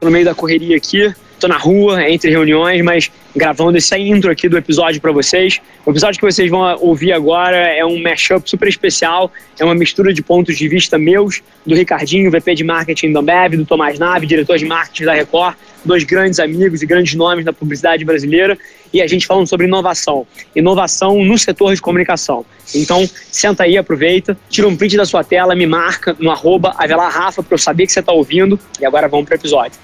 no meio da correria aqui, tô na rua, entre reuniões, mas gravando essa intro aqui do episódio para vocês. O episódio que vocês vão ouvir agora é um mashup super especial, é uma mistura de pontos de vista meus, do Ricardinho, VP de Marketing da Ambev, do Tomás Nave, diretor de marketing da Record, dois grandes amigos e grandes nomes da publicidade brasileira, e a gente falando sobre inovação. Inovação no setor de comunicação. Então, senta aí, aproveita, tira um print da sua tela, me marca no arroba Rafa para eu saber que você está ouvindo, e agora vamos para o episódio.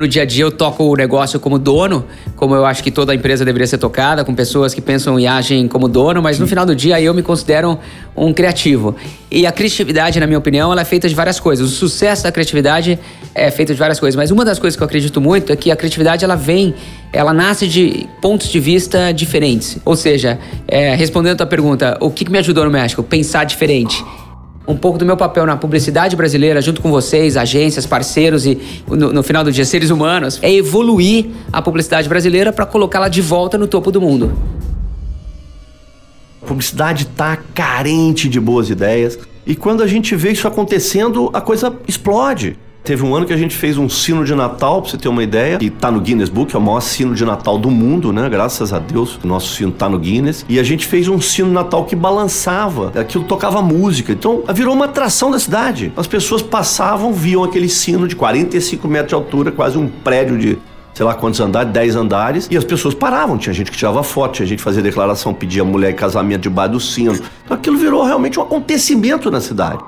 No dia a dia eu toco o negócio como dono, como eu acho que toda empresa deveria ser tocada, com pessoas que pensam e agem como dono, mas no final do dia eu me considero um criativo. E a criatividade, na minha opinião, ela é feita de várias coisas. O sucesso da criatividade é feito de várias coisas, mas uma das coisas que eu acredito muito é que a criatividade ela vem, ela nasce de pontos de vista diferentes. Ou seja, é, respondendo a tua pergunta, o que, que me ajudou no México? Pensar diferente um pouco do meu papel na publicidade brasileira, junto com vocês, agências, parceiros e, no, no final do dia, seres humanos, é evoluir a publicidade brasileira para colocá-la de volta no topo do mundo. A publicidade está carente de boas ideias e quando a gente vê isso acontecendo, a coisa explode. Teve um ano que a gente fez um sino de Natal, pra você ter uma ideia, e tá no Guinness Book, é o maior sino de Natal do mundo, né? Graças a Deus, o nosso sino tá no Guinness. E a gente fez um sino Natal que balançava, aquilo tocava música. Então, virou uma atração da cidade. As pessoas passavam, viam aquele sino de 45 metros de altura, quase um prédio de sei lá quantos andares, 10 andares, e as pessoas paravam. Tinha gente que tirava foto, tinha gente que fazia declaração, pedia mulher em casamento debaixo do sino. Então aquilo virou realmente um acontecimento na cidade.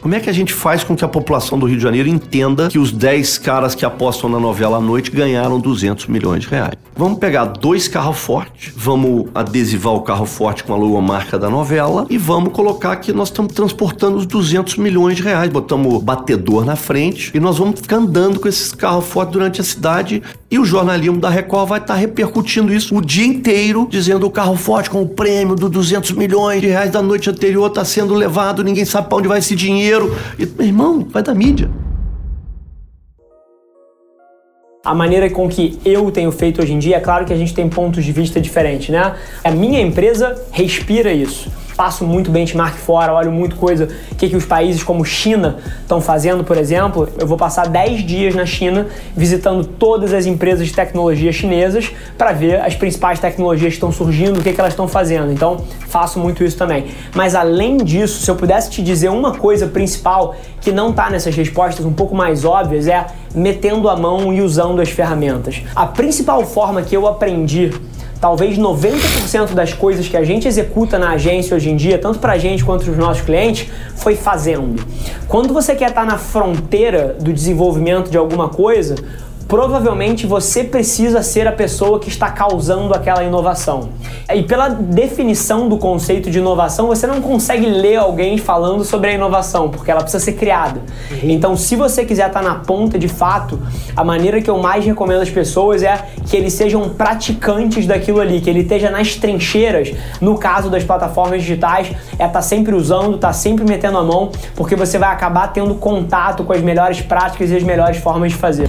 Como é que a gente faz com que a população do Rio de Janeiro entenda que os 10 caras que apostam na novela à noite ganharam 200 milhões de reais? Vamos pegar dois carros fortes, vamos adesivar o carro forte com a logomarca da novela e vamos colocar que nós estamos transportando os 200 milhões de reais. Botamos batedor na frente e nós vamos ficar andando com esses carros fortes durante a cidade e o jornalismo da Record vai estar repercutindo isso o dia inteiro, dizendo o carro forte com o prêmio dos 200 milhões de reais da noite anterior está sendo levado, ninguém sabe para onde vai esse dinheiro dinheiro. E, meu irmão, vai da mídia. A maneira com que eu tenho feito hoje em dia, é claro que a gente tem pontos de vista diferentes, né? A minha empresa respira isso passo muito benchmark fora, olho muito coisa, o que, que os países como China estão fazendo, por exemplo. Eu vou passar 10 dias na China visitando todas as empresas de tecnologia chinesas para ver as principais tecnologias que estão surgindo, o que, que elas estão fazendo. Então, faço muito isso também. Mas além disso, se eu pudesse te dizer uma coisa principal que não está nessas respostas um pouco mais óbvias, é metendo a mão e usando as ferramentas. A principal forma que eu aprendi talvez 90% das coisas que a gente executa na agência hoje em dia, tanto para a gente quanto para os nossos clientes, foi fazendo. Quando você quer estar na fronteira do desenvolvimento de alguma coisa, provavelmente você precisa ser a pessoa que está causando aquela inovação. E pela definição do conceito de inovação, você não consegue ler alguém falando sobre a inovação, porque ela precisa ser criada. Uhum. Então, se você quiser estar na ponta de fato, a maneira que eu mais recomendo às pessoas é que eles sejam praticantes daquilo ali, que ele esteja nas trincheiras. No caso das plataformas digitais, é estar tá sempre usando, estar tá sempre metendo a mão, porque você vai acabar tendo contato com as melhores práticas e as melhores formas de fazer.